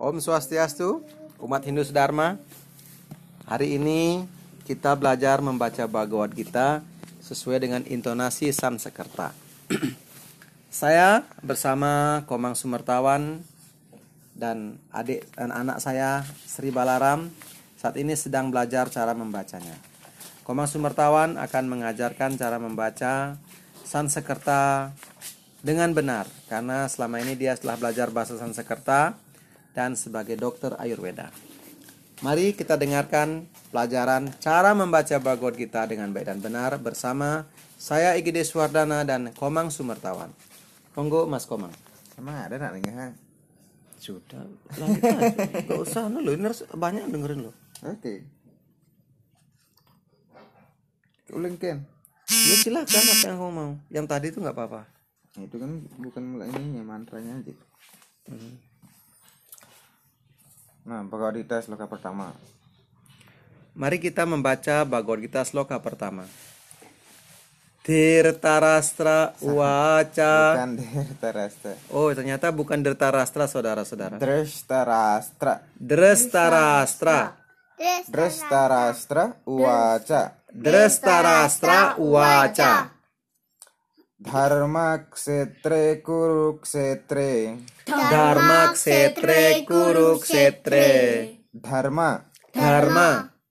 Om Swastiastu, umat Hindu Sedharma. Hari ini kita belajar membaca Bhagavad Gita sesuai dengan intonasi Sansekerta. saya bersama Komang Sumertawan dan adik dan anak saya Sri Balaram saat ini sedang belajar cara membacanya. Komang Sumertawan akan mengajarkan cara membaca Sansekerta dengan benar karena selama ini dia telah belajar bahasa Sansekerta dan sebagai dokter Ayurveda. Mari kita dengarkan pelajaran cara membaca Bhagavad Gita dengan baik dan benar bersama saya Igede Swardana dan Komang Sumertawan. Monggo Mas Komang. Emang ada nak dengar? Sudah, lanjut aja. Gak usah lo, ini harus banyak dengerin lo. Oke. Ulang Ken. Lu silakan apa yang kamu mau. Yang tadi itu nggak apa-apa. Nah, itu kan bukan mulai ininya mantranya aja. Nah, Bhagavad Gita sloka pertama. Mari kita membaca Bhagavad Gita sloka pertama. Tirtarastra Waca. Bukan Dhritarashtra. Oh, ternyata bukan Dirtarastra, saudara-saudara. Dreshtarashtra. Drestarastra. Dreshtarashtra uwaca. Drestarastra Uwaca. धर्मक्षेत्रे कुरुक्षेत्रे। धर्मक्षेत्रे कुरुक्षेत्रे। धर्म। धर्म।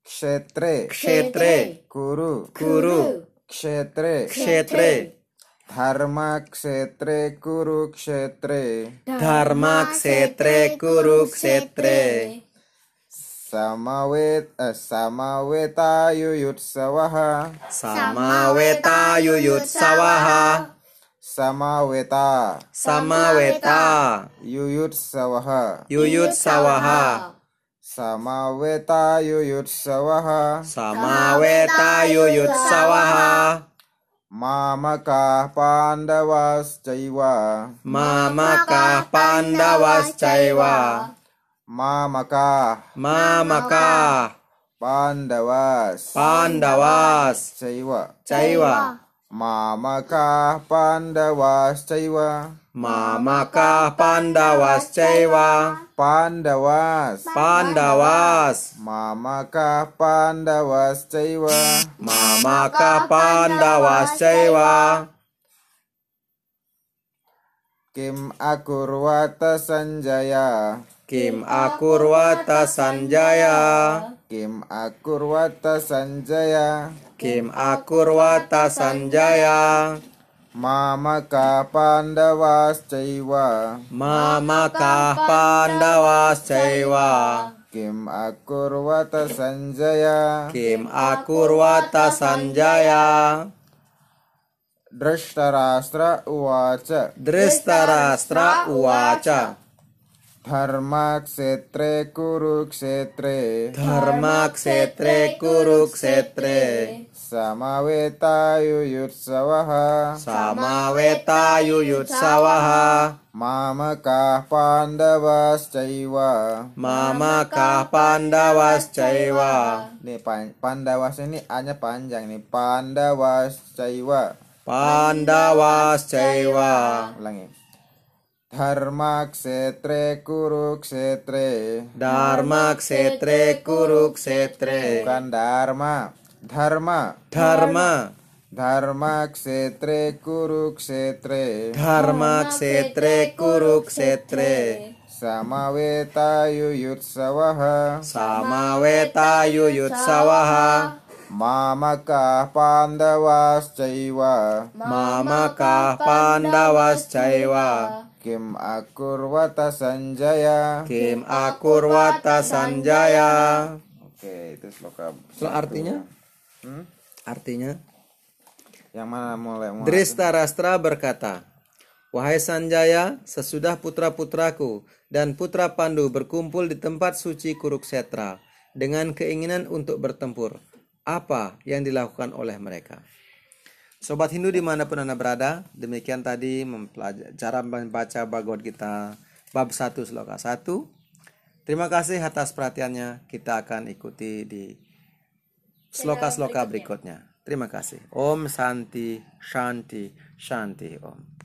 क्षेत्रे। क्षेत्रे। कुरु। कुरु। क्षेत्रे। क्षेत्रे। धर्मक्षेत्रे कुरुक्षेत्रे। धर्मक्षेत्रे कुरुक्षेत्रे। Samawet eh, samaweta yuyutsawaha Samaweta yuyutsawaha. samaweta Samaweta yuyutsawaha yuyutsawaha. samaweta yuyutsawaha Samaweta yuyutsawaha. mamaka pandavas caiwa Mamakah pandawas caiwa. Mamaka Mamakah. Pandavas pandawas. Caiwa. Caiwa. mamaka pandavas caiwa. Mamakah pandawas caiwa. pandawas. Pandawas. mamaka pandavas caiwa. Mamakah pandawas caiwa. kim akurwata sanjaya Kim akurwata sanjaya. kim akurwata sanjaya Kim akurwata sanjaya. mamaka pandavas caiwa Mamakah pandawas caiwa. kim akurwata sanjaya Kim akurwata sanjaya. drashtarastra uwaca Drestarastra uwaca. Dharma ksetre kurukshetre Dharma ksetre kuruksetre. samaweta yuyutsawaha Samaweta yuyutsawaha. mamaka pandavas caiwa Mamakah pandawas caiwa. Nih pan- Pandawas ini hanya panjang nih Pandawas caiwa Pandawas caiwa. Ulangi Dharma ksetre kurukshetre Dharma ksetre kuruksetre. Bukan Dharma Dharma Dharma. Dharma ksetre kurukshetre Dharma ksetre kuruksetre. Samaweta Kim akurwata sanjaya Kim akurwata sanjaya. Oke itu sloka So artinya? Hmm? Artinya? Yang mana mulai mulai Drestarastra berkata, Wahai Sanjaya, sesudah putra-putraku dan putra Pandu berkumpul di tempat suci Kuruksetra dengan keinginan untuk bertempur, apa yang dilakukan oleh mereka? Sobat Hindu di mana pun Anda berada, demikian tadi mempelajari cara membaca Bhagavad Gita bab 1 sloka 1. Terima kasih atas perhatiannya. Kita akan ikuti di sloka-sloka berikutnya. Terima kasih. Om Santi, Shanti, Shanti Om.